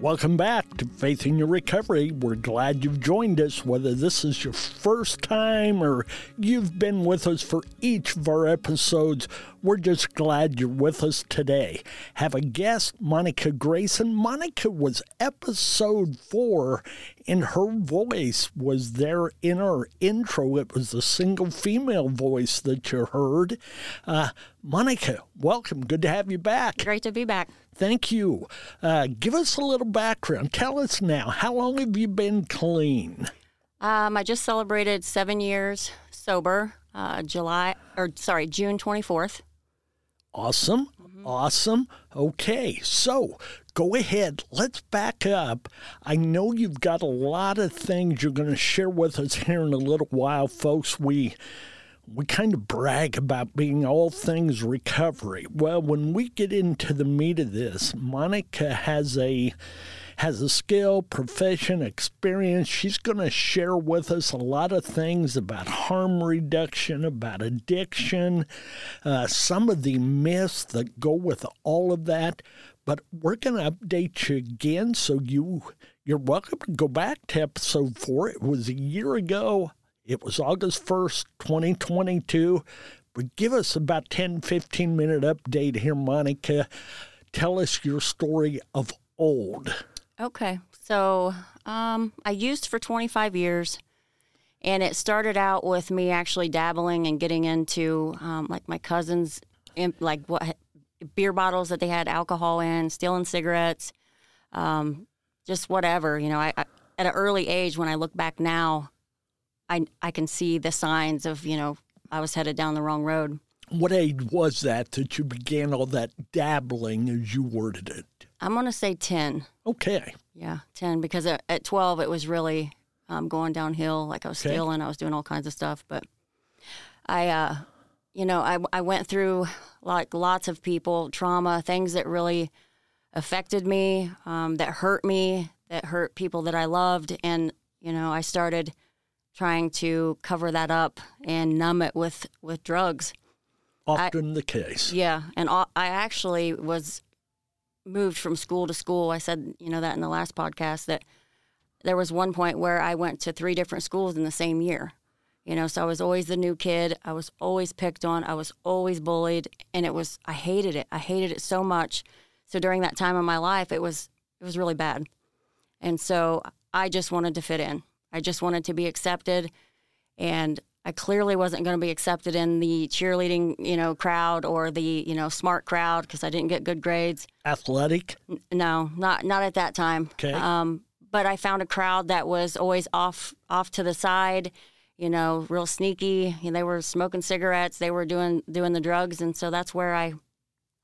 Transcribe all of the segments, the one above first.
Welcome back to Faith in Your Recovery. We're glad you've joined us, whether this is your first time or you've been with us for each of our episodes. We're just glad you're with us today. Have a guest, Monica Grayson. Monica was episode four, and her voice was there in our intro. It was the single female voice that you heard. Uh, Monica, welcome. Good to have you back. Great to be back. Thank you. Uh, give us a little background. Tell us now, how long have you been clean? Um, I just celebrated seven years sober, uh, July, or sorry, June 24th. Awesome. Awesome. Okay, so go ahead. Let's back up. I know you've got a lot of things you're going to share with us here in a little while, folks. We we kind of brag about being all things recovery. Well, when we get into the meat of this, Monica has a has a skill, profession, experience. She's going to share with us a lot of things about harm reduction, about addiction, uh, some of the myths that go with all of that. But we're going to update you again, so you you're welcome to go back to episode four. It was a year ago. It was August 1st, 2022. But give us about 10, 15 minute update here, Monica. Tell us your story of old. Okay. So um, I used for 25 years, and it started out with me actually dabbling and getting into um, like my cousins, like what beer bottles that they had alcohol in, stealing cigarettes, um, just whatever. You know, I, I at an early age when I look back now, I I can see the signs of you know I was headed down the wrong road. What age was that that you began all that dabbling, as you worded it? I'm gonna say 10. Okay. Yeah, 10 because at, at 12 it was really um, going downhill. Like I was Okay. stealing, I was doing all kinds of stuff. But I, uh, you know, I, I went through like lots of people, trauma, things that really affected me, um, that hurt me, that hurt people that I loved. And, you know, I started trying to cover that up and numb it with, with drugs. Often the case. Yeah, and I I actually was moved from school to school. I said, you know, that in the last podcast that there was one point where I went to three different schools in the same year. You know, so I was always the new kid. I was always picked on. I was always bullied, and it was I hated it. I hated it so much. So during that time of my life, it was it was really bad. And so I just wanted to fit in. I just wanted to be accepted, and I clearly wasn't going to be accepted in the cheerleading, you know, crowd or the you know smart crowd because I didn't get good grades. Athletic. No, not not at that time. Okay. Um, but I found a crowd that was always off off to the side, you know, real sneaky. You know, they were smoking cigarettes. They were doing doing the drugs, and so that's where I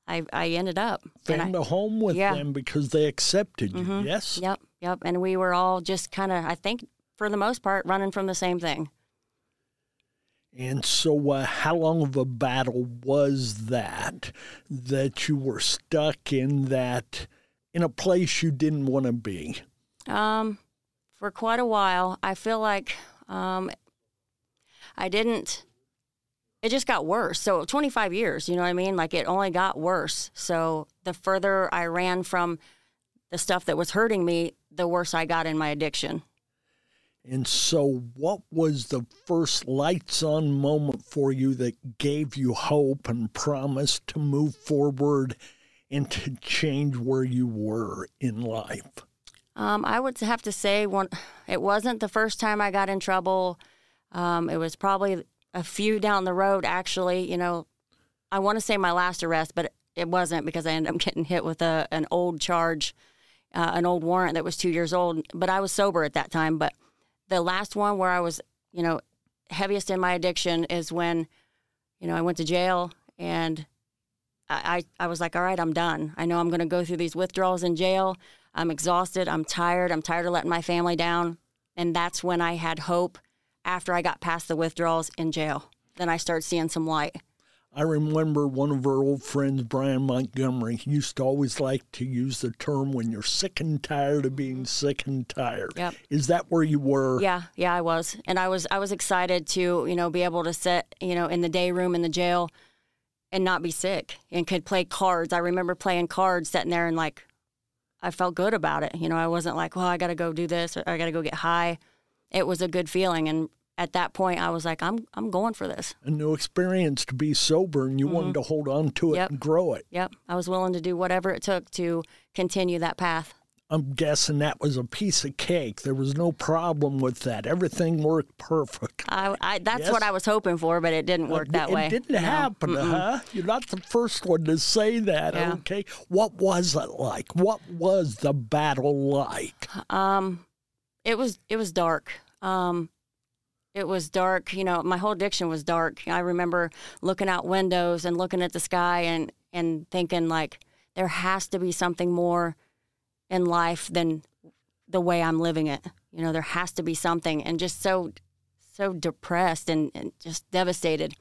I, I ended up. And I- Found a home with Yeah. them because they accepted you. Mhm. Yes. Yep, yep. And we were all just kind of, I think, for the most part, running from the same thing. And so, uh, how long of a battle was that that you were stuck in that in a place you didn't want to be? Um, for quite a while, I feel like um, I didn't. It just got worse. So 25 years, you know what I mean? Like it only got worse. So the further I ran from the stuff that was hurting me, the worse I got in my addiction. And so, what was the first lights on moment for you that gave you hope and promise to move forward and to change where you were in life? Um, I would have to say one. It wasn't the first time I got in trouble. Um, it was probably a few down the road. Actually, you know, I want to say my last arrest, but it wasn't because I ended up getting hit with a an old charge, uh, an old warrant that was two years old. But I was sober at that time. But the last one where I was, you know, heaviest in my addiction is when, you know, I went to jail and I, I was like, all right, I'm done. I know I'm going to go through these withdrawals in jail. I'm exhausted. I'm tired. I'm tired of letting my family down. And that's when I had hope after I got past the withdrawals in jail. Then I started seeing some light. I remember one of our old friends, Brian Montgomery, he used to always like to use the term when you're sick and tired of being mm-hmm. sick and tired. Yep. Is that where you were? Yeah, yeah, I was, and I was, I was excited to, you know, be able to sit, you know, in the day room in the jail, and not be sick, and could play cards. I remember playing cards, sitting there, and like, I felt good about it. You know, I wasn't like, well, I got to go do this, or I got to go get high. It was a good feeling, and at that point, I was like, I'm, I'm going for this. A new experience to be sober, and you wanted to hold on to it Mm-hmm. Yep. and grow it. Yep, I was willing to do whatever it took to continue that path. I'm guessing that was a piece of cake. There was no problem with that. Everything worked perfect. I, I that's Yes. what I was hoping for, but it didn't work that it way. It didn't No. happen, huh? You're not the first one to say that, Yeah. okay? What was it like? What was the battle like? Um, it was it was dark. Um, it was dark. You know, my whole addiction was dark. I remember looking out windows and looking at the sky and and thinking like there has to be something more in life than the way I'm living it. You know, there has to be something, and just so so depressed and, and just devastated.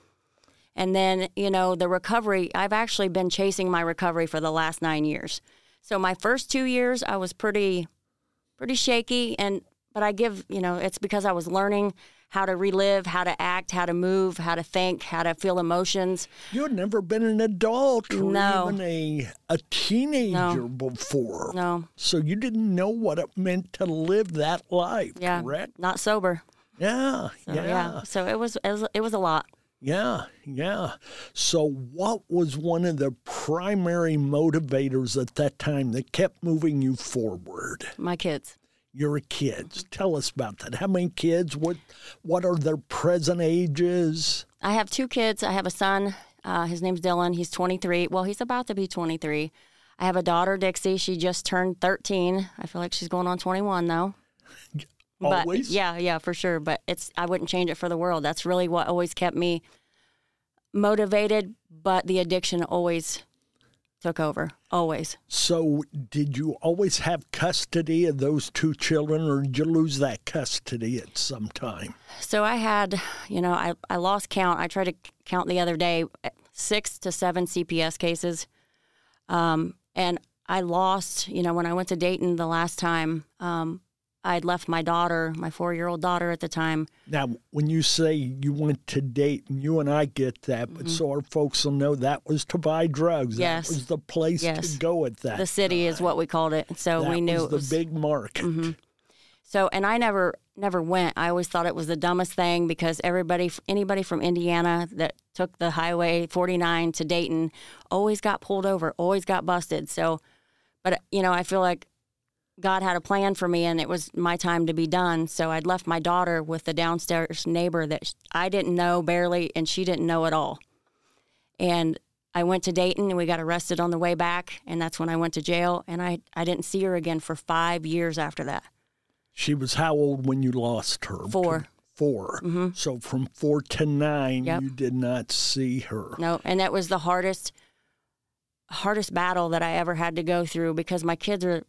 And then, you know, the recovery, I've actually been chasing my recovery for the last nine years. So my first two years, I was pretty, pretty shaky. And, but I give, you know, it's because I was learning how to relive, how to act, how to move, how to think, how to feel emotions. You had never been an adult or No. even a, a teenager before. No, So you didn't know what it meant to live that life, yeah, correct? not sober. Yeah, So, yeah, yeah. So it was, it was, it was a lot. yeah, yeah. So what was one of the primary motivators at that time that kept moving you forward? My kids. Your kids. Tell us about that. How many kids? What what are their present ages? I have two kids. I have a son. Uh, his name's Dylan. He's 23. Well, he's about to be 23. I have a daughter, Dixie. She just turned 13. I feel like she's going on 21 though. But Always? yeah, yeah, for sure. But it's I wouldn't change it for the world. That's really what always kept me motivated. But the addiction always took over. Always. So did you always have custody of those two children or did you lose that custody at some time? So I had, you know, I, I lost count. I tried to count the other day, six to seven CPS cases. Um, and I lost, you know, when I went to Dayton the last time, um, I'd left my daughter, my four year old daughter at the time. Now, when you say you went to date, and you and I get that, but so our folks will know that was to buy drugs. Mm-hmm. Yes. That was the place Yes. to go at that. The city is what we called it. So that we knew was it the was Mm-hmm. big market. So, and I never, never went. I always thought it was the dumbest thing because everybody, anybody from Indiana that took the Highway 49 to Dayton always got pulled over, always got busted. So, but, you know, I feel like God had a plan for me and it was my time to be done. So I'd left my daughter with the downstairs neighbor that I didn't know barely and she didn't know at all. And I went to Dayton and we got arrested on the way back. And that's when I went to jail. And I, I didn't see her again for five years after that. She was how old when you lost her? 4 4 So from four to nine, Mm-hmm. Yep. you did not see her. No, and that was the hardest hardest battle that I ever had to go through because my kids are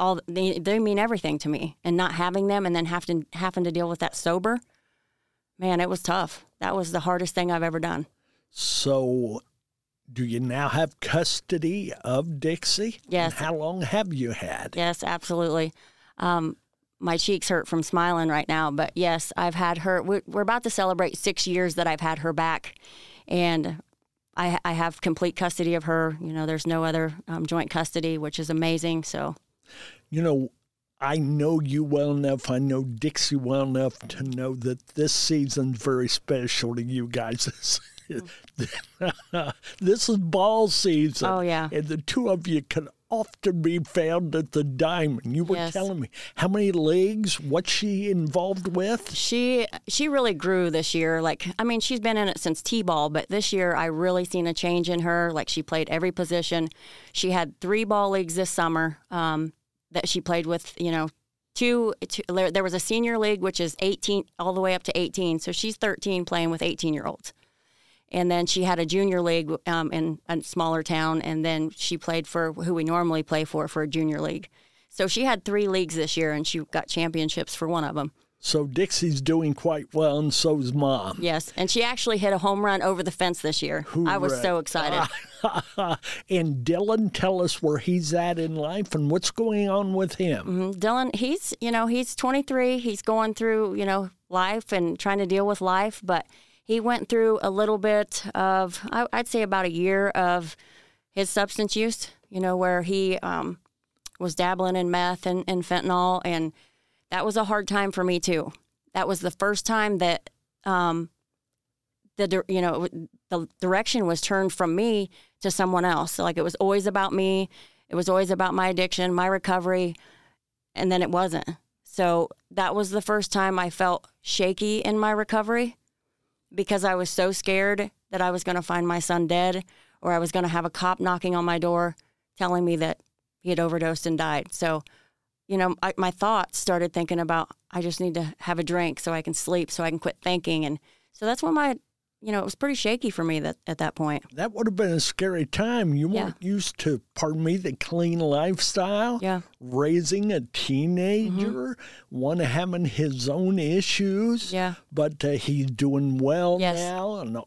all they, they mean everything to me and not having them and then having having to deal with that sober. Man, it was tough. That was the hardest thing I've ever done. So, do you now have custody of Dixie? Yes. And how long have you had? Yes, absolutely. Um, my cheeks hurt from smiling right now, but yes, I've had her. We're, we're about to celebrate six years that I've had her back, and I, I have complete custody of her. You know, there's no other um, joint custody, which is amazing. So, You know, I know you well enough. I know Dixie well enough to know that this season's very special to you guys. this is ball season. Oh, yeah. And the two of you can often be found at the Diamond. You were Yes. telling me how many leagues, what she involved with? She she really grew this year. Like I mean, she's been in it since t-ball, but this year I really seen a change in her. Like she played every position. She had three ball leagues this summer um, that she played with. You know, two, two. There was a senior league which is 18 all the way up to 18. So she's 13 playing with 18 year olds. and then she had a junior league um, in a smaller town, and then she played for who we normally play for for a junior league. So she had three leagues this year, and she got championships for one of them. So Dixie's doing quite well, and so's mom. Yes, and she actually hit a home run over the fence this year. I was so excited. and Dylan, tell us where he's at in life and what's going on with him. Mhm. Dylan, he's you know he's 23. He's going through you know life and trying to deal with life, but he went through a little bit of I'd say about a year of his substance use. You know where he um, was dabbling in meth and, and fentanyl, and that was a hard time for me too. That was the first time that um, the you know the direction was turned from me to someone else. Like it was always about me. It was always about my addiction, my recovery, and then it wasn't. So that was the first time I felt shaky in my recovery because I was so scared that I was going to find my son dead or I was going to have a cop knocking on my door telling me that he had overdosed and died. So, you know, I, my thoughts started thinking about I just need to have a drink so I can sleep, so I can quit thinking. And so that's when my, you know, it was pretty shaky for me that at that point. That would have been a scary time. You Yeah. weren't used to, pardon me, the clean lifestyle. Yeah. Raising a teenager, one having his own issues. Mm-hmm. Yeah. But uh, he's doing well Yes. now. And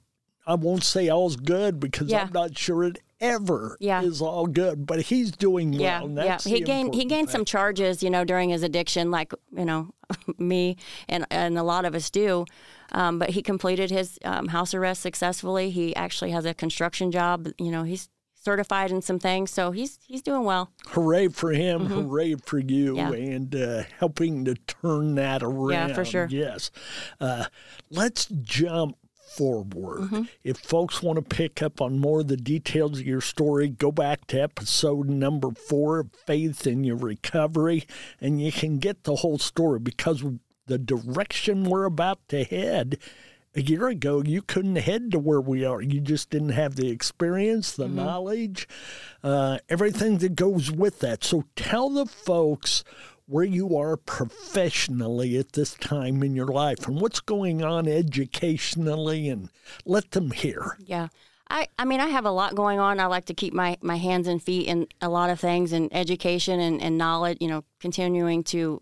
I won't say all's good because Yeah. I'm not sure it ever Yeah. is all good, but he's doing Yeah, well. yeah. that's He gained he gained thing. some charges, you know, during his addiction, like you know, me and and a lot of us do. Um, but he completed his um, house arrest successfully. He actually has a construction job. You know, he's certified in some things, so he's he's doing well. Hooray for him! Hooray for you! Mm-hmm. Yeah. And uh, helping to turn that around. Yeah, for sure. Yes. Uh, let's jump forward. Mm-hmm. If folks want to pick up on more of the details of your story, go back to episode number four of Faith in Your Recovery, and you can get the whole story because the direction we're about to head. A year ago, you couldn't head to where we are. You just didn't have the experience, the Mm-hmm. knowledge, uh, everything that goes with that. So tell the folks where you are professionally at this time in your life and what's going on educationally and let them hear. Yeah. I, I mean, I have a lot going on. I like to keep my, my hands and feet in a lot of things, and education and, and knowledge, you know, continuing to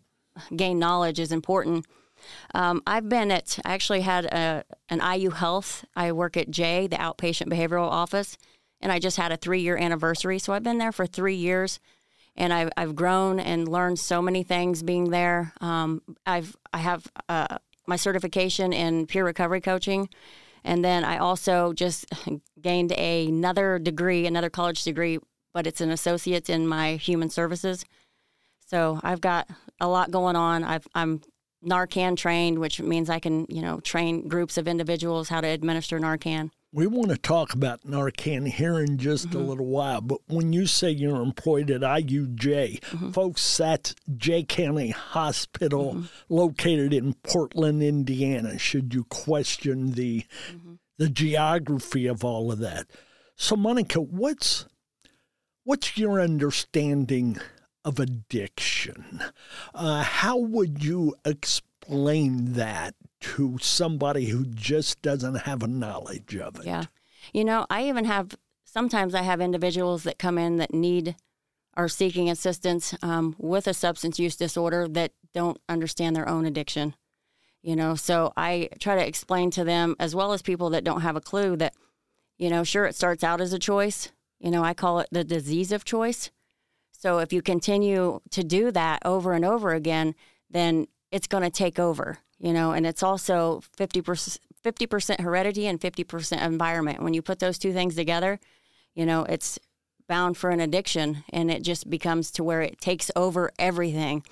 gain knowledge is important. Um, I've been at, I actually had a, an IU Health. I work at Jay, the outpatient behavioral office, and I just had a three year anniversary. So I've been there for three years, and I've, I've grown and learned so many things being there. Um, I've, I have uh, my certification in peer recovery coaching. And then I also just gained another degree, another college degree, but it's an associate in my human services. So I've got a lot going on. I've, I'm Narcan trained, which means I can, you know, train groups of individuals how to administer Narcan. We want to talk about Narcan here in just Mm-hmm. a little while, but when you say you're employed at IU Jay, Mm-hmm. folks, that's Jay County Hospital Mm-hmm. located in Portland, Indiana, should you question the Mm-hmm. the geography of all of that. So Monica, what's what's your understanding of addiction? Uh, how would you explain that to somebody who just doesn't have a knowledge of it? Yeah. You know, I even have sometimes I have individuals that come in that need are seeking assistance um, with a substance use disorder that don't understand their own addiction. You know, so I try to explain to them as well as people that don't have a clue that, you know, sure it starts out as a choice. You know, I call it the disease of choice. So if you continue to do that over and over again, then it's going to take over, you know, and it's also 50%, 50% heredity and 50% environment. When you put those two things together, you know, it's bound for an addiction and it just becomes to where it takes over everything.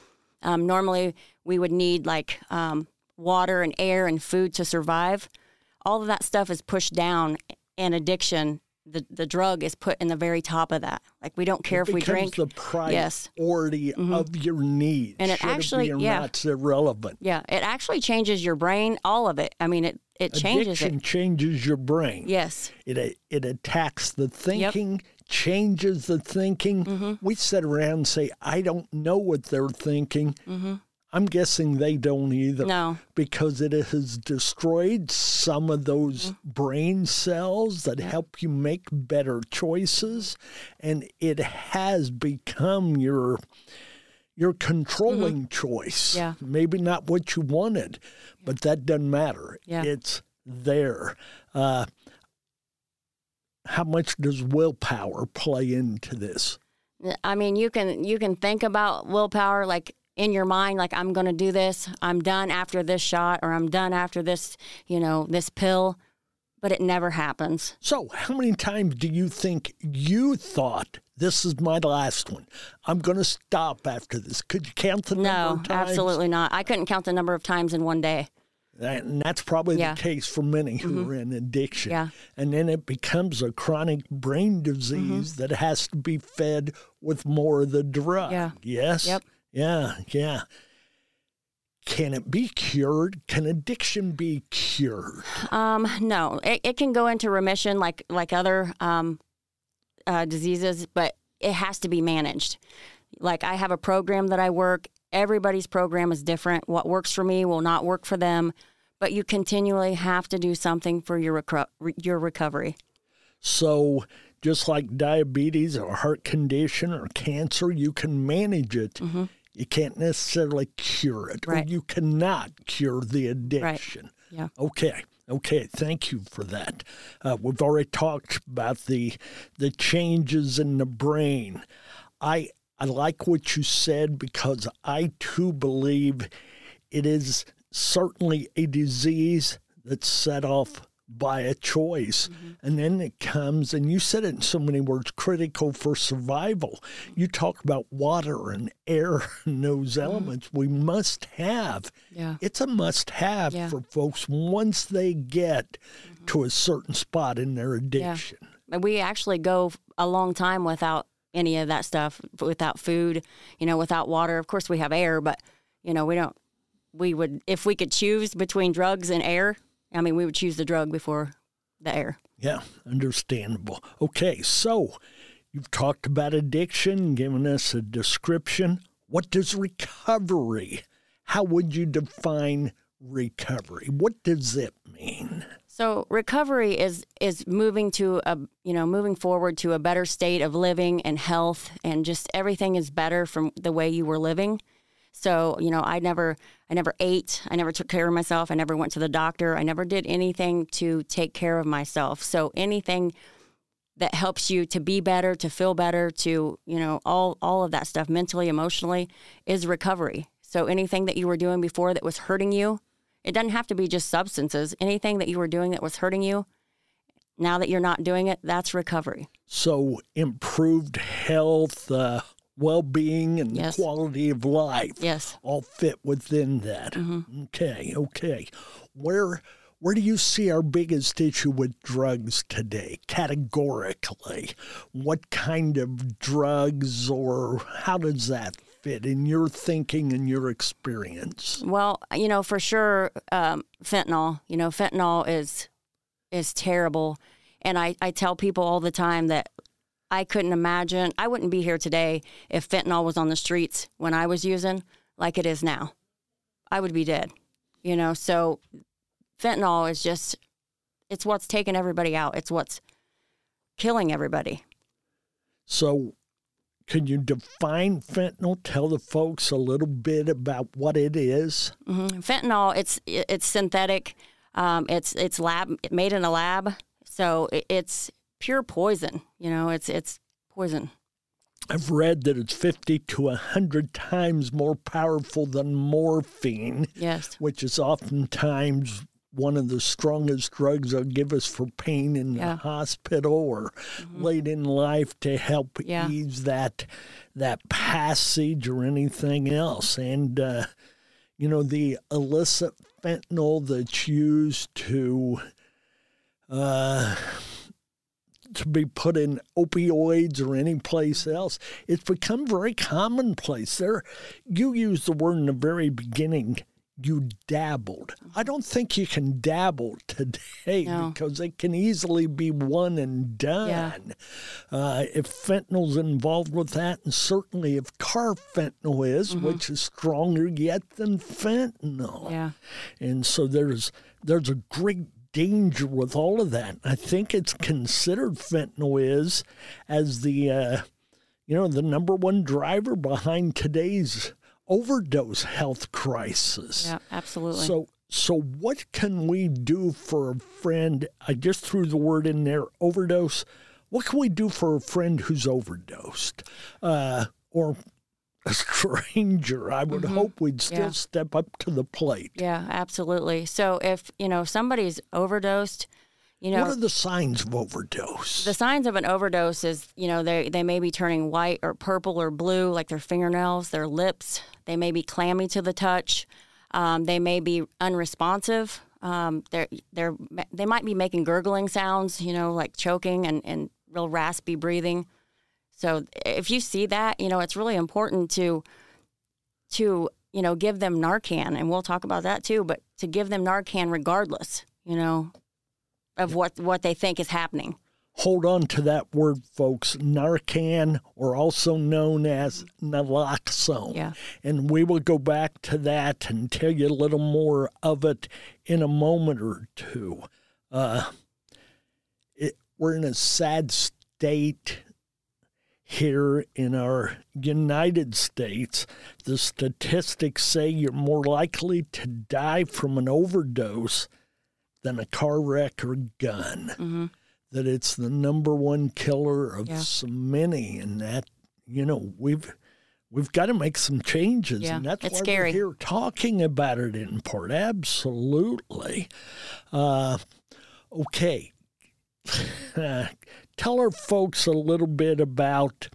Um, normally, we would need like um, water and air and food to survive. All of that stuff is pushed down, and addiction, the, the drug is put in the very top of that. Like, we don't care if we drink. the priority Yes. Mm-hmm. of your needs. And it Should actually- be yeah. it's irrelevant. Yeah, it actually changes your brain, all of it. I mean, it, it changes Addiction it. changes your brain. Yes. It it attacks the thinking, changes the thinking. Mm-hmm. We sit around and say, "I don't know what they're thinking." I'm guessing they don't either. No. Because it has destroyed some of those brain cells that help you make better choices. And it has become your your controlling choice. Yeah. Maybe not what you wanted, but that doesn't matter. Yeah. It's there. Uh, how much does willpower play into this? I mean, you can you can think about willpower like in your mind, like I'm going to do this. I'm done after this shot, or I'm done after this, you know, this pill. But it never happens. So, how many times do you think you thought this is my last one? I'm going to stop after this. Could you count the number No, of times? absolutely not. I couldn't count the number of times in one day. And that's probably Yeah. Mm-hmm. the case for many who are in addiction. Yeah. And then it becomes a chronic brain disease that has to be fed with more of the drug. Mm-hmm. Yeah. Yes? Yep. Yeah, yeah. Can it be cured? Can addiction be cured? Um, no, it, it can go into remission like like other um, uh, diseases, but it has to be managed. Like I have a program that I work. Everybody's program is different. What works for me will not work for them, but you continually have to do something for your your recovery. So, just like diabetes or heart condition or cancer, you can manage it. You can't necessarily cure it. Right. or you cannot cure the addiction. Yeah. Okay. Okay. Thank you for that. Uh, we've already talked about the the changes in the brain. I I like what you said because I too believe it is certainly a disease that's set off by a choice. Mm-hmm. And then it comes, and you said it in so many words critical for survival. You talk about water and air and those mm. elements we must have. Yeah. It's a must have Yeah. for folks once they get mm-hmm. to a certain spot in their addiction. And we actually go a long time without any of that stuff, without food, you know, without water. Of course, we have air, but you know, we don't. We would, if we could choose between drugs and air. I mean, we would choose the drug before the air. Yeah, understandable. Okay, so you've talked about addiction, given us a description. What does recovery? How would you define recovery? What does it mean? So recovery is is moving to a you know moving forward to a better state of living and health and just everything is better from the way you were living. So you know I never I never ate I never took care of myself I never went to the doctor I never did anything to take care of myself. So anything that helps you to be better to feel better to you know all all of that stuff mentally emotionally is recovery. So anything that you were doing before that was hurting you it doesn't have to be just substances. Anything that you were doing that was hurting you, now that you're not doing it, that's recovery. So, improved health, uh, well being, and Yes. quality of life Yes. all fit within that. Okay, okay. Where where do you see our biggest issue with drugs today, categorically? What kind of drugs, or how does that fit in your thinking and your experience? Well, you know, for sure, um, fentanyl. You know, fentanyl is is terrible, and I I tell people all the time that I couldn't imagine. I wouldn't be here today if fentanyl was on the streets when I was using like it is now. I would be dead. You know, so fentanyl is just it's what's taking everybody out. It's what's killing everybody. So, can you define fentanyl? Tell the folks a little bit about what it is. hmm Fentanyl, it's it's synthetic. Um, it's it's lab made in a lab, so it's pure poison. You know, it's it's poison. I've read that it's 50 to 100 times more powerful than morphine, Yes. which is oftentimes one of the strongest drugs they'll give us for pain in the hospital or late in life to help Yeah. ease that that passage or anything else. And uh, you know the illicit fentanyl that's used to uh, to be put in opioids or any place else. It's become very commonplace. There, you used the word in the very beginning, you dabbled. I don't think you can dabble today No. because it can easily be one and done. Yeah. Uh, if fentanyl's involved with that, and certainly if carfentanil is, Mm-hmm. which is stronger yet than fentanyl. Yeah. And so there's there's a great danger with all of that. I think it's considered fentanyl is as the uh, you know the number one driver behind today's overdose health crisis. Yeah. Absolutely. So so what can we do for a friend? I just threw the word in there, overdose. What can we do for a friend who's overdosed? Uh, or a stranger. I would hope we'd still Mm-hmm. Yeah. step up to the plate. yeah. Absolutely. So if you know somebody's overdosed, you know what are the signs of overdose? the signs of an overdose is you know they they may be turning white or purple or blue like their fingernails their lips they may be clammy to the touch um, they may be unresponsive um, they're they're they might be making gurgling sounds you know like choking and, and real raspy breathing so if you see that you know it's really important to to you know give them narcan and we'll talk about that too but to give them narcan regardless you know of what what they think is happening Hold on to that word, folks. Narcan, or also known as naloxone. Yeah. And we will go back to that and tell you a little more of it in a moment or two. Uh, it, we're in a sad state here in our United States. The statistics say you're more likely to die from an overdose than a car wreck or gun that it's the number one killer of Yeah. so many, and that you know we've we've got to make some changes, Yeah, and that's it's why scary. we're here talking about it in part. Absolutely. Uh, okay, tell our folks a little bit about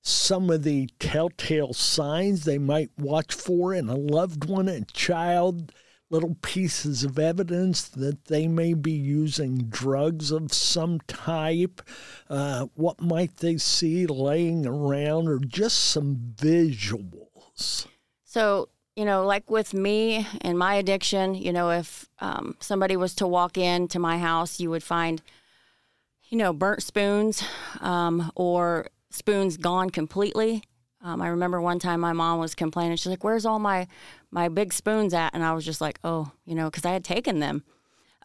some of the telltale signs they might watch for in a loved one, a child, little pieces of evidence that they may be using drugs of some type. Uh, what might they see laying around, or just some visuals? So, you know, like with me and my addiction, you know, if um, somebody was to walk into my house, you would find, you know, burnt spoons um, or spoons gone completely. Um, I remember one time my mom was complaining. She's like, "Where's all my my big spoons at?" And I was just like, "Oh, you know, because I had taken them."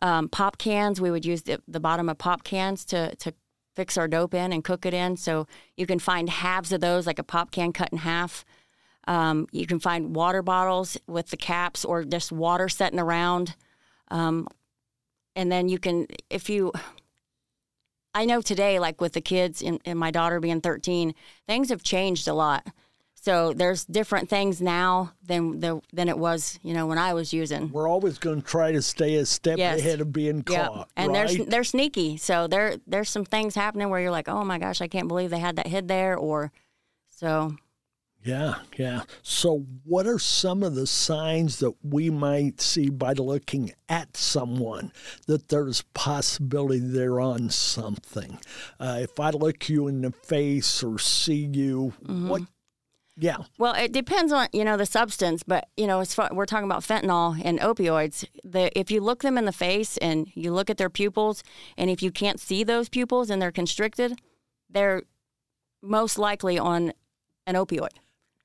Um, pop cans, we would use the, the bottom of pop cans to to fix our dope in and cook it in. So you can find halves of those, like a pop can cut in half. Um, you can find water bottles with the caps or just water setting around. Um, and then you can, if you, I know today, like with the kids and, and my daughter being 13, things have changed a lot. So there's different things now than the, than it was, you know, when I was using. We're always going to try to stay a step Yes. ahead of being Yeah, caught, and right? they're they're sneaky. So there there's some things happening where you're like, oh my gosh, I can't believe they had that hid there, or so Yeah, yeah. So, what are some of the signs that we might see by looking at someone that there's possibility they're on something? Uh, if I look you in the face or see you, Mm-hmm. what? Yeah, Well, it depends on you know the substance, but you know, as far, we're talking about fentanyl and opioids. The, if you look them in the face and you look at their pupils, and if you can't see those pupils and they're constricted, they're most likely on an opioid.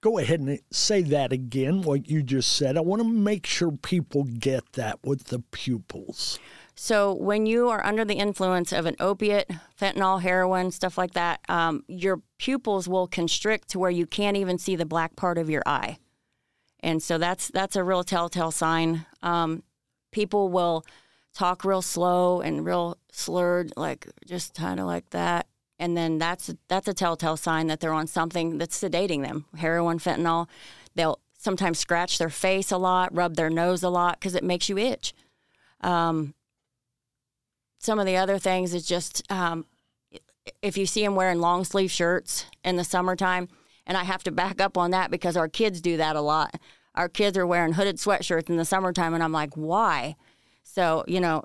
Go ahead and say that again, what you just said. I want to make sure people get that with the pupils. So when you are under the influence of an opiate, fentanyl, heroin, stuff like that, um, your pupils will constrict to where you can't even see the black part of your eye, and so that's that's a real telltale sign. Um, people will talk real slow and real slurred, like just kind of like that, and then that's that's a telltale sign that they're on something that's sedating them. Heroin, fentanyl. They'll sometimes scratch their face a lot, rub their nose a lot because it makes you itch. Um, some of the other things is just um, if you see them wearing long sleeve shirts in the summertime, and I have to back up on that because our kids do that a lot. Our kids are wearing hooded sweatshirts in the summertime, and I'm like, why? So you know,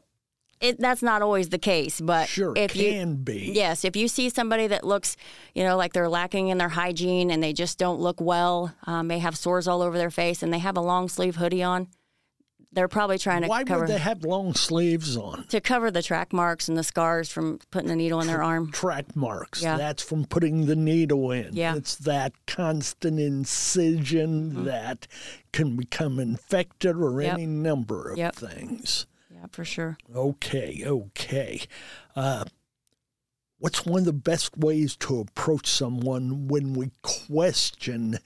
it that's not always the case, but Sure, if you can be. Yes, if you see somebody that looks, you know, like they're lacking in their hygiene and they just don't look well, um, they have sores all over their face and they have a long sleeve hoodie on, they're probably trying to Why cover would they have long sleeves on? to cover the track marks and the scars from putting the needle in their arm. Track marks. Yeah. That's from putting the needle in. Yeah. It's that constant incision Mm-hmm. that can become infected or Yep. any number of Yep. things. Yeah, for sure. Okay, okay. Uh, what's one of the best ways to approach someone when we question,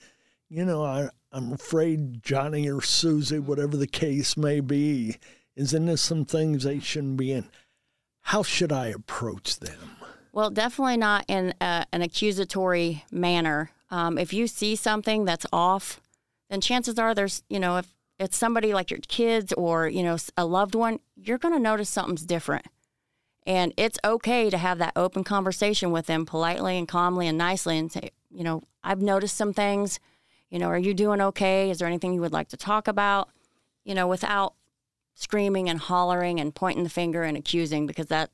you know, I, I'm afraid Johnny or Susie, whatever the case may be, is into some things they shouldn't be in. How should I approach them? Well, definitely not in a, an accusatory manner. Um, if you see something that's off, then chances are there's, you know, if it's somebody like your kids or, you know, a loved one, you're going to notice something's different. And it's okay to have that open conversation with them politely and calmly and nicely and say, you know, I've noticed some things. You know, are you doing okay? Is there anything you would like to talk about? You know, without screaming and hollering and pointing the finger and accusing because that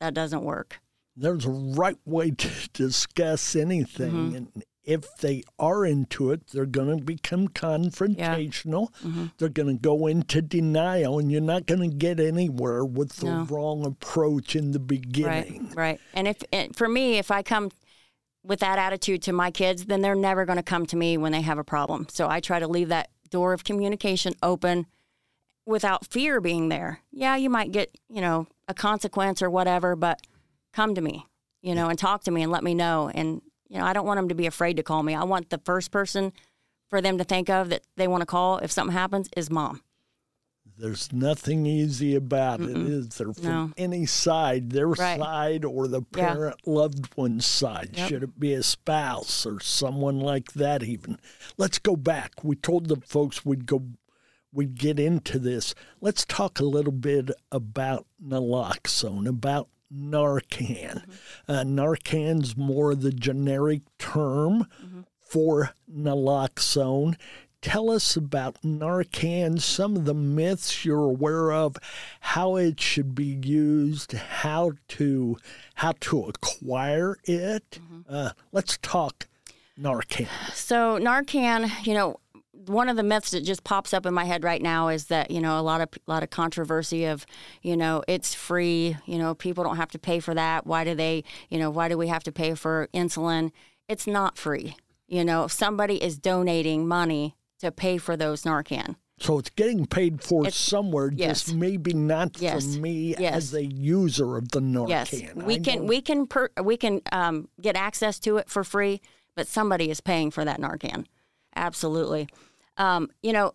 that doesn't work. There's a right way to discuss anything. Mm-hmm. And if they are into it, they're going to become confrontational. Mm-hmm. They're going to go into denial, and you're not going to get anywhere with the No. wrong approach in the beginning. Right, right. And if and for me, if I come with that attitude to my kids, then they're never going to come to me when they have a problem. So I try to leave that door of communication open without fear being there. Yeah, you might get, you know, a consequence or whatever, but come to me, you know, and talk to me and let me know. And, you know, I don't want them to be afraid to call me. I want the first person for them to think of that they want to call if something happens is mom. There's nothing easy about it, is there? From No. any side, their Right. side or the Yeah. parent loved one's side. Yep. Should it be a spouse or someone like that, even? Let's go back. We told the folks we'd go, we'd get into this. Let's talk a little bit about naloxone, about Narcan. Uh, Narcan's more the generic term for naloxone. Tell us about Narcan, some of the myths you're aware of, how it should be used, how to how to acquire it. Uh, let's talk Narcan. So Narcan, you know, one of the myths that just pops up in my head right now is that you know a lot of a lot of controversy of you know it's free you know people don't have to pay for that why do they you know why do we have to pay for insulin it's not free you know somebody is donating money to pay for those Narcan So it's getting paid for It's- somewhere, yes. just maybe not Yes. for me Yes. as a user of the Narcan. yes I we can know- we can per, we can um, get access to it for free but somebody is paying for that Narcan absolutely um, you know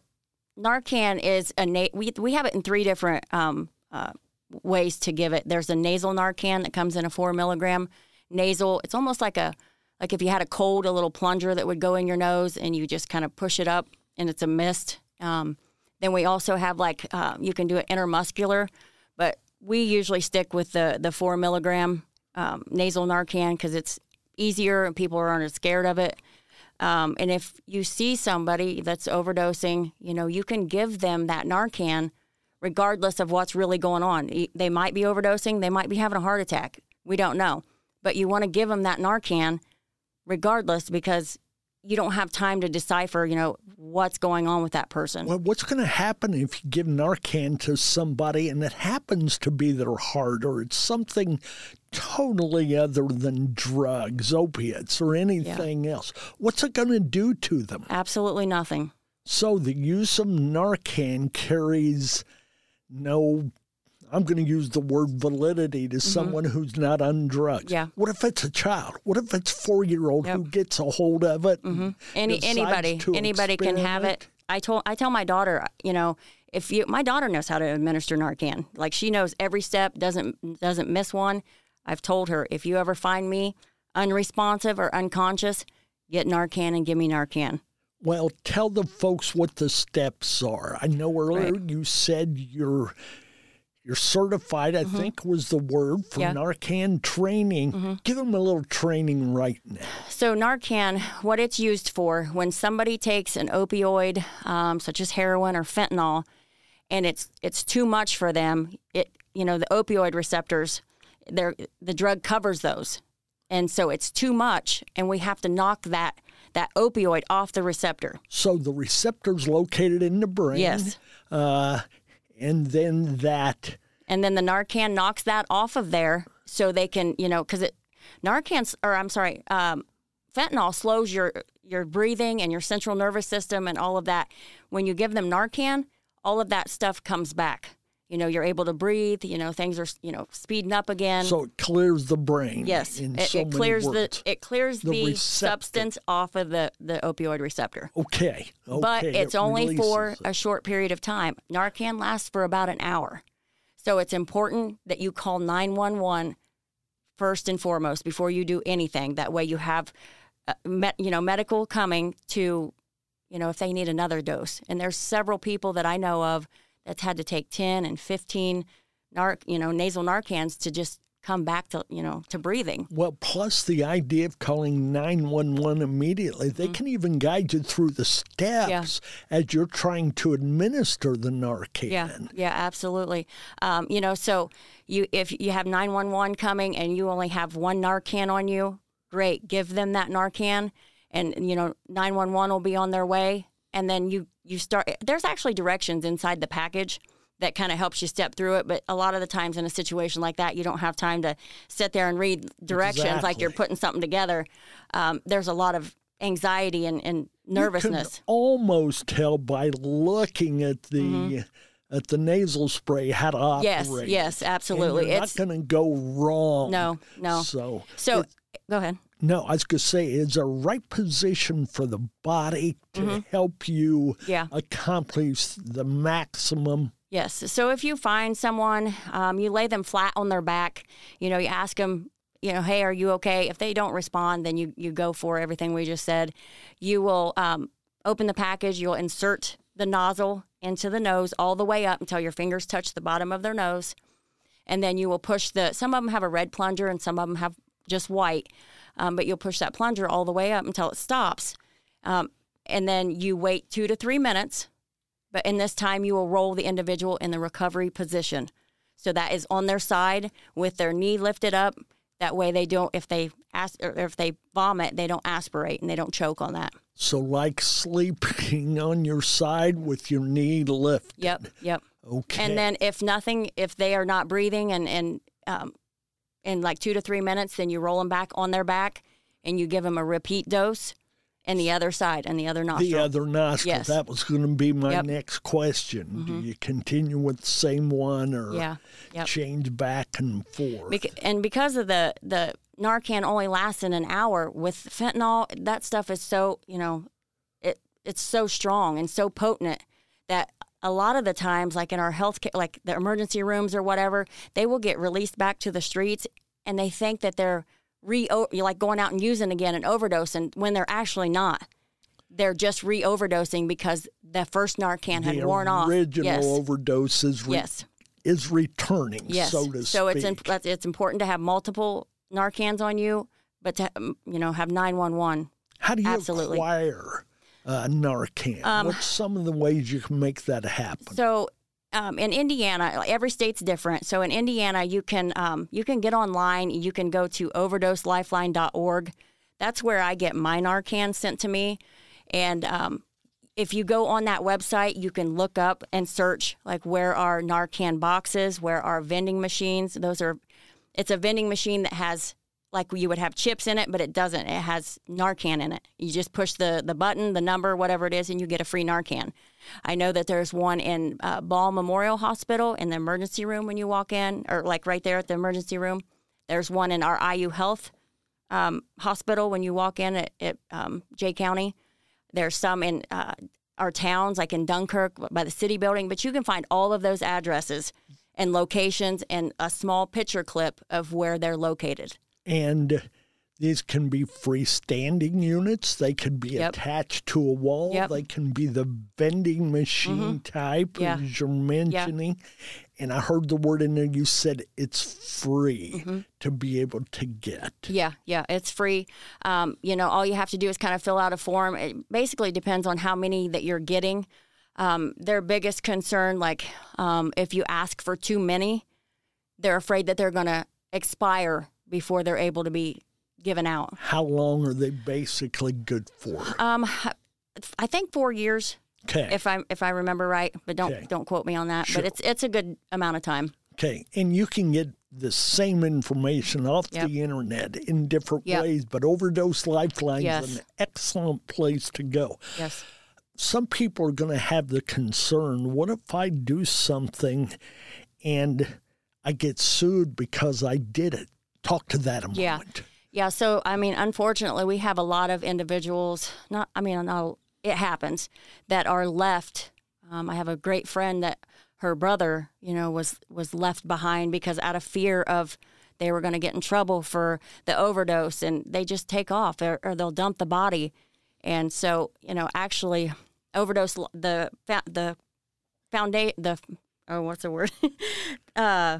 Narcan is a na- we we have it in three different um, uh, ways to give it. There's a nasal Narcan that comes in a four milligram nasal. It's almost like a like if you had a cold, a little plunger that would go in your nose, and you just kind of push it up, and it's a mist. Um, then we also have like uh, you can do it intermuscular, but we usually stick with the the four milligram um, nasal Narcan because it's easier and people aren't as scared of it. Um, and if you see somebody that's overdosing, you know, you can give them that Narcan regardless of what's really going on. They might be overdosing, they might be having a heart attack. We don't know. But you want to give them that Narcan regardless because you don't have time to decipher, you know, what's going on with that person. Well, what's going to happen if you give Narcan to somebody and it happens to be their heart or it's something totally other than drugs, opiates, or anything else? What's it going to do to them? Absolutely nothing. So the use of Narcan carries no. I'm going to use the word validity to someone who's not on drugs. Mm-hmm. Yeah. What if it's a child? What if it's four year old who gets a hold of it? and Any anybody anybody can have it. I told I tell my daughter, you know, if you my daughter knows how to administer Narcan. Like she knows every step, doesn't doesn't miss one. I've told her if you ever find me unresponsive or unconscious, get Narcan and give me Narcan. Well, tell the folks what the steps are. I know earlier you said you're you're certified. I think was the word for Mm-hmm. Yeah. Mm-hmm. Narcan training. Give them a little training right now. So Narcan, what it's used for when somebody takes an opioid, um, such as heroin or fentanyl, and it's it's too much for them. It you know the opioid receptors, they're, the drug covers those, and so it's too much, and we have to knock that that opioid off the receptor. So the receptor's located in the brain. Yes. Uh, And then that, and then the Narcan knocks that off of there, so they can, you know, because it Narcan or I'm sorry, um, fentanyl slows your your breathing and your central nervous system and all of that. When you give them Narcan, all of that stuff comes back. You know, you're able to breathe. You know, things are you know speeding up again. so it clears the brain. yes, it, so it clears the it clears The the, substance off of the the opioid receptor. Okay. okay. but it's it only for it. a short period of time. Narcan lasts for about an hour. So it's important that you call 911 first and foremost before you do anything. That way you have uh, met, you know medical coming to you know if they need another dose. And there's several people that I know of that's had to take 10 and 15 nar- you know nasal Narcans to just come back to you know to breathing. Well, plus the idea of calling 911 immediately, they Mm-hmm. can even guide you through the steps as you're trying to administer the Narcan. Yeah, yeah, absolutely. Um, you know, so you if you have nine one one coming and you only have one Narcan on you, great. Give them that Narcan, and you know nine one one will be on their way. And then you you start. There's actually directions inside the package that kind of helps you step through it. But a lot of the times in a situation like that, you don't have time to sit there and read directions like you're putting something together. Um, there's a lot of anxiety and, and You nervousness. can almost tell by looking at the at the nasal spray how to operate. Mm-hmm. Yes, yes, absolutely. It's not going to go wrong. no, no. So So go ahead. No, I was going to say it's a right position for the body to Mm-hmm. help you Yeah. accomplish the maximum. Yes. So if you find someone, um, you lay them flat on their back. You know, you ask them, you know, hey, are you okay? If they don't respond, then you you go for everything we just said. You will um, open the package. You'll insert the nozzle into the nose all the way up until your fingers touch the bottom of their nose, and then you will push the. Some of them have a red plunger, and some of them have just white. Um, but you'll push that plunger all the way up until it stops, um, and then you wait two to three minutes. But in this time, you will roll the individual in the recovery position. So that is on their side with their knee lifted up. That way, they don't, if they as, or if they vomit, they don't aspirate and they don't choke on that. So, like sleeping on your side with your knee lifted. Yep, yep. Okay. And then if nothing, if they are not breathing and and um, in like two to three minutes, then you roll them back on their back and you give them a repeat dose, and the other side and the other nostril. the other nostril. Yes. That was going to be my Yep. Mm-hmm. next question. Do you continue with the same one or Yeah, yep. change back and forth? And because of the the Narcan only lasts in an hour with fentanyl, that stuff is so you know, it it's so strong and so potent that a lot of the times, like in our health, care, like the emergency rooms or whatever, they will get released back to the streets, and they think that they're re like going out and using again and when they're actually not. They're just re overdosing because the first Narcan had the worn off. original Yes. overdose is, re- yes. is returning, Yes. so to so speak. it's imp- it's important to have multiple Narcans on you, but to um, you know have nine one one. How do you absolutely. acquire uh, Narcan? What's some of the ways you can make that happen? So um, in Indiana, every state's different. So in Indiana, you can um, you can get online. You can go to overdoselifeline.org. That's where I get my Narcan sent to me, and um, if you go on that website, you can look up and search like where are Narcan boxes, where are vending machines. Those are, it's a vending machine that has like you would have chips in it, but it doesn't. It has Narcan in it. You just push the the button, the number, whatever it is, and you get a free Narcan. I know that there's one in uh, Ball Memorial Hospital in the emergency room when you walk in, or like right there at the emergency room. There's one in our IU Health um, Hospital when you walk in at, at um, Jay County. There's some in uh, our towns, like in Dunkirk by the city building, but you can find all of those addresses and locations and a small picture clip of where they're located. And these can be freestanding units. They could be Yep. attached to a wall. Yep. Mm-hmm. They can be the vending machine type, Yeah. as you're mentioning. And I heard the word in there. You said it's free Mm-hmm. to be able to get. Yeah, yeah, it's free. Um, you know, all you have to do is kind of fill out a form. It basically depends on how many that you're getting. Um, their biggest concern, like um, if you ask for too many, they're afraid that they're going to expire before they're able to be given out. How long are they basically good for? Um, I think four years. Okay. if I if I remember right, but don't Okay. don't quote me on that. Sure. But it's it's a good amount of time. Okay, and you can get the same information off Yep. the internet in different Yep. ways, but Overdose Lifeline is an excellent place to go. Yes. Some people are going to have the concern what if I do something and I get sued because I did it? Talk to that a moment. Yeah, Yeah, so I mean, unfortunately, we have a lot of individuals. Not, I mean, no, it happens that are left. Um, I have a great friend that her brother, you know, was was left behind because out of fear of they were going to get in trouble for the overdose, and they just take off or, or they'll dump the body, and so you know, actually, overdose the the foundation the oh what's the word uh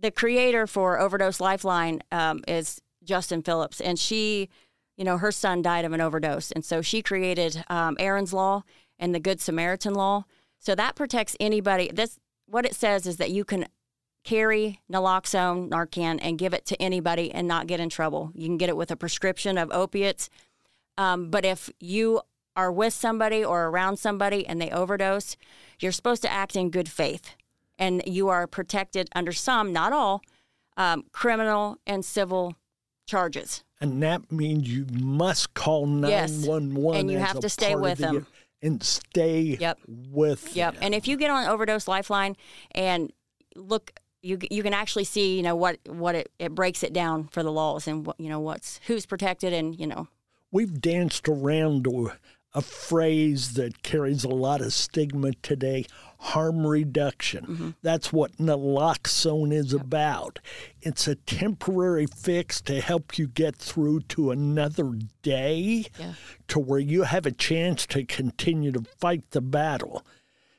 the creator for Overdose Lifeline um, is Justin Phillips, and she, you know, her son died of an overdose, and so she created um, Aaron's Law and the Good Samaritan Law. So that protects anybody. This what it says is that you can carry naloxone, Narcan, and give it to anybody and not get in trouble. You can get it with a prescription of opiates, um, but if you are with somebody or around somebody and they overdose, you're supposed to act in good faith and you are protected under some, not all, um, criminal and civil charges. And that means you must call Yes. 911 And you have to stay with the- them. And stay Yep. with Yep. them. And if you get on Overdose Lifeline and look, you you can actually see, you know, what what it, it breaks it down for the laws and what you know what's who's protected and you know We've danced around to a phrase that carries a lot of stigma today harm reduction. Mm-hmm. That's what naloxone is about. It's a temporary fix to help you get through to another day Yeah. to where you have a chance to continue to fight the battle.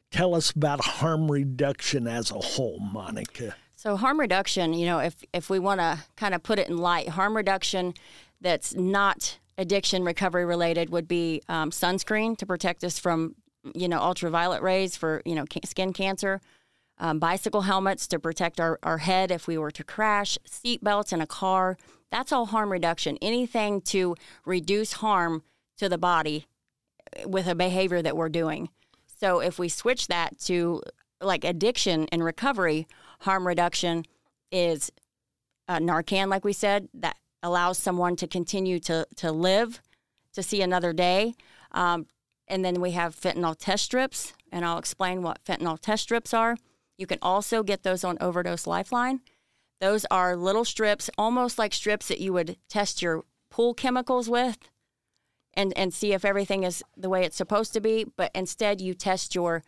Tell us about harm reduction as a whole, Monica. So harm reduction, you know, if if we want to kind of put it in light, harm reduction that's not addiction recovery related would be um, sunscreen to protect us from you know ultraviolet rays for you know ca- skin cancer, um, bicycle helmets to protect our, our head if we were to crash, seat belts in a car. That's all harm reduction. Anything to reduce harm to the body with a behavior that we're doing. So if we switch that to like addiction and recovery, harm reduction is uh, Narcan, like we said, that allows someone to continue to, to live to see another day. Um, and then we have fentanyl test strips, and I'll explain what fentanyl test strips are. You can also get those on Overdose Lifeline. Those are little strips, almost like strips that you would test your pool chemicals with and, and see if everything is the way it's supposed to be. But instead, you test your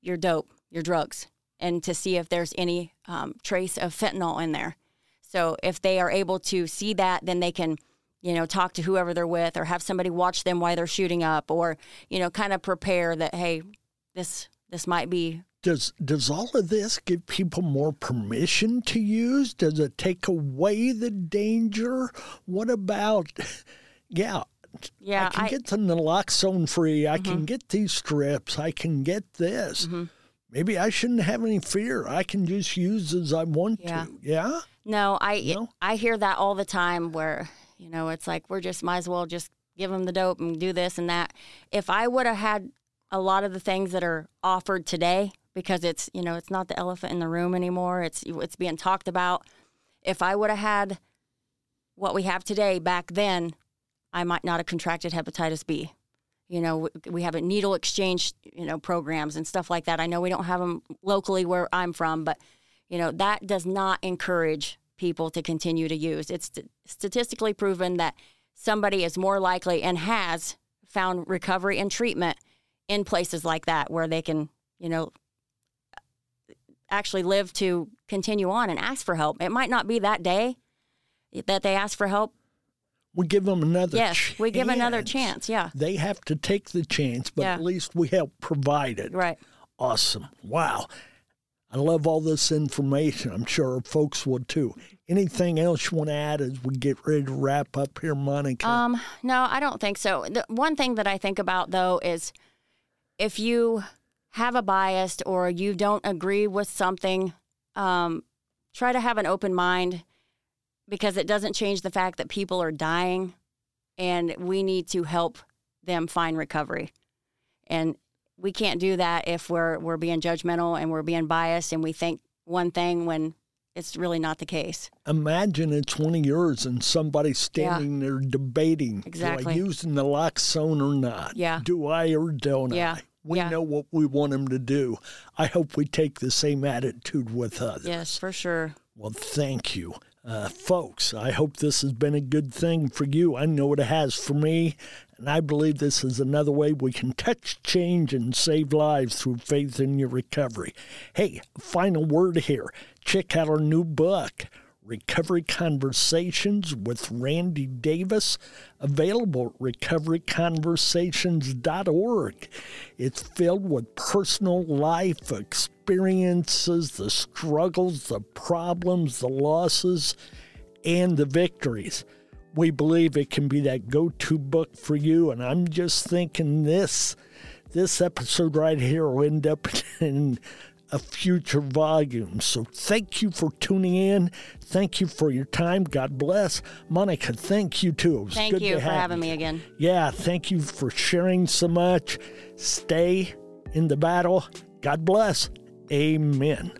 your dope, your drugs, and to see if there's any um, trace of fentanyl in there. So if they are able to see that, then they can, you know, talk to whoever they're with, or have somebody watch them while they're shooting up, or you know, kind of prepare that hey, this this might be Does does all of this give people more permission to use? Does it take away the danger? What about yeah, yeah. I can get the naloxone free. I can mm-hmm. get these strips. I can get this. Mm-hmm. Maybe I shouldn't have any fear. I can just use as I want Yeah. to. Yeah. No, I No? I hear that all the time. Where you know it's like we're just might as well just give them the dope and do this and that. If I would have had a lot of the things that are offered today, because it's you know it's not the elephant in the room anymore. It's it's being talked about. If I would have had what we have today back then, I might not have contracted hepatitis B. You know, we have a needle exchange, you know, programs and stuff like that. I know we don't have them locally where I'm from, but you know, that does not encourage people to continue to use. It's st- statistically proven that somebody is more likely and has found recovery and treatment in places like that where they can, you know, actually live to continue on and ask for help. It might not be that day that they ask for help. We give them another yes, chance. we give another chance. Yeah. They have to take the chance, but Yeah. at least we help provide it. Right. Awesome. Wow. I love all this information. I'm sure folks would too. Anything else you want to add as we get ready to wrap up here, Monica? Um, no, I don't think so. The one thing that I think about though is if you have a bias or you don't agree with something, um, try to have an open mind because it doesn't change the fact that people are dying and we need to help them find recovery. And we can't do that if we're we're being judgmental and we're being biased and we think one thing when it's really not the case. Imagine in 20 years and somebody standing there debating. Do I Exactly. use the naloxone or not? Yeah. Do I or don't Yeah. I? We Yeah. know what we want them to do. I hope we take the same attitude with others. Yes, for sure. Well, thank you. Uh, folks, I hope this has been a good thing for you. I know it has for me, and I believe this is another way we can touch change and save lives through faith in your recovery. Hey, final word here. Check out our new book, Recovery Conversations with Randy Davis, available at recoveryconversations.org. It's filled with personal life experiences, the struggles, the problems, the losses, and the victories. We believe it can be that go-to book for you, and I'm just thinking this this episode right here will end up in a future volume. So thank you for tuning in. Thank you for your time. God bless. Monica, thank you too. Thank good you to for have having you. me again. Yeah, thank you for sharing so much. Stay in the battle. God bless. Amen.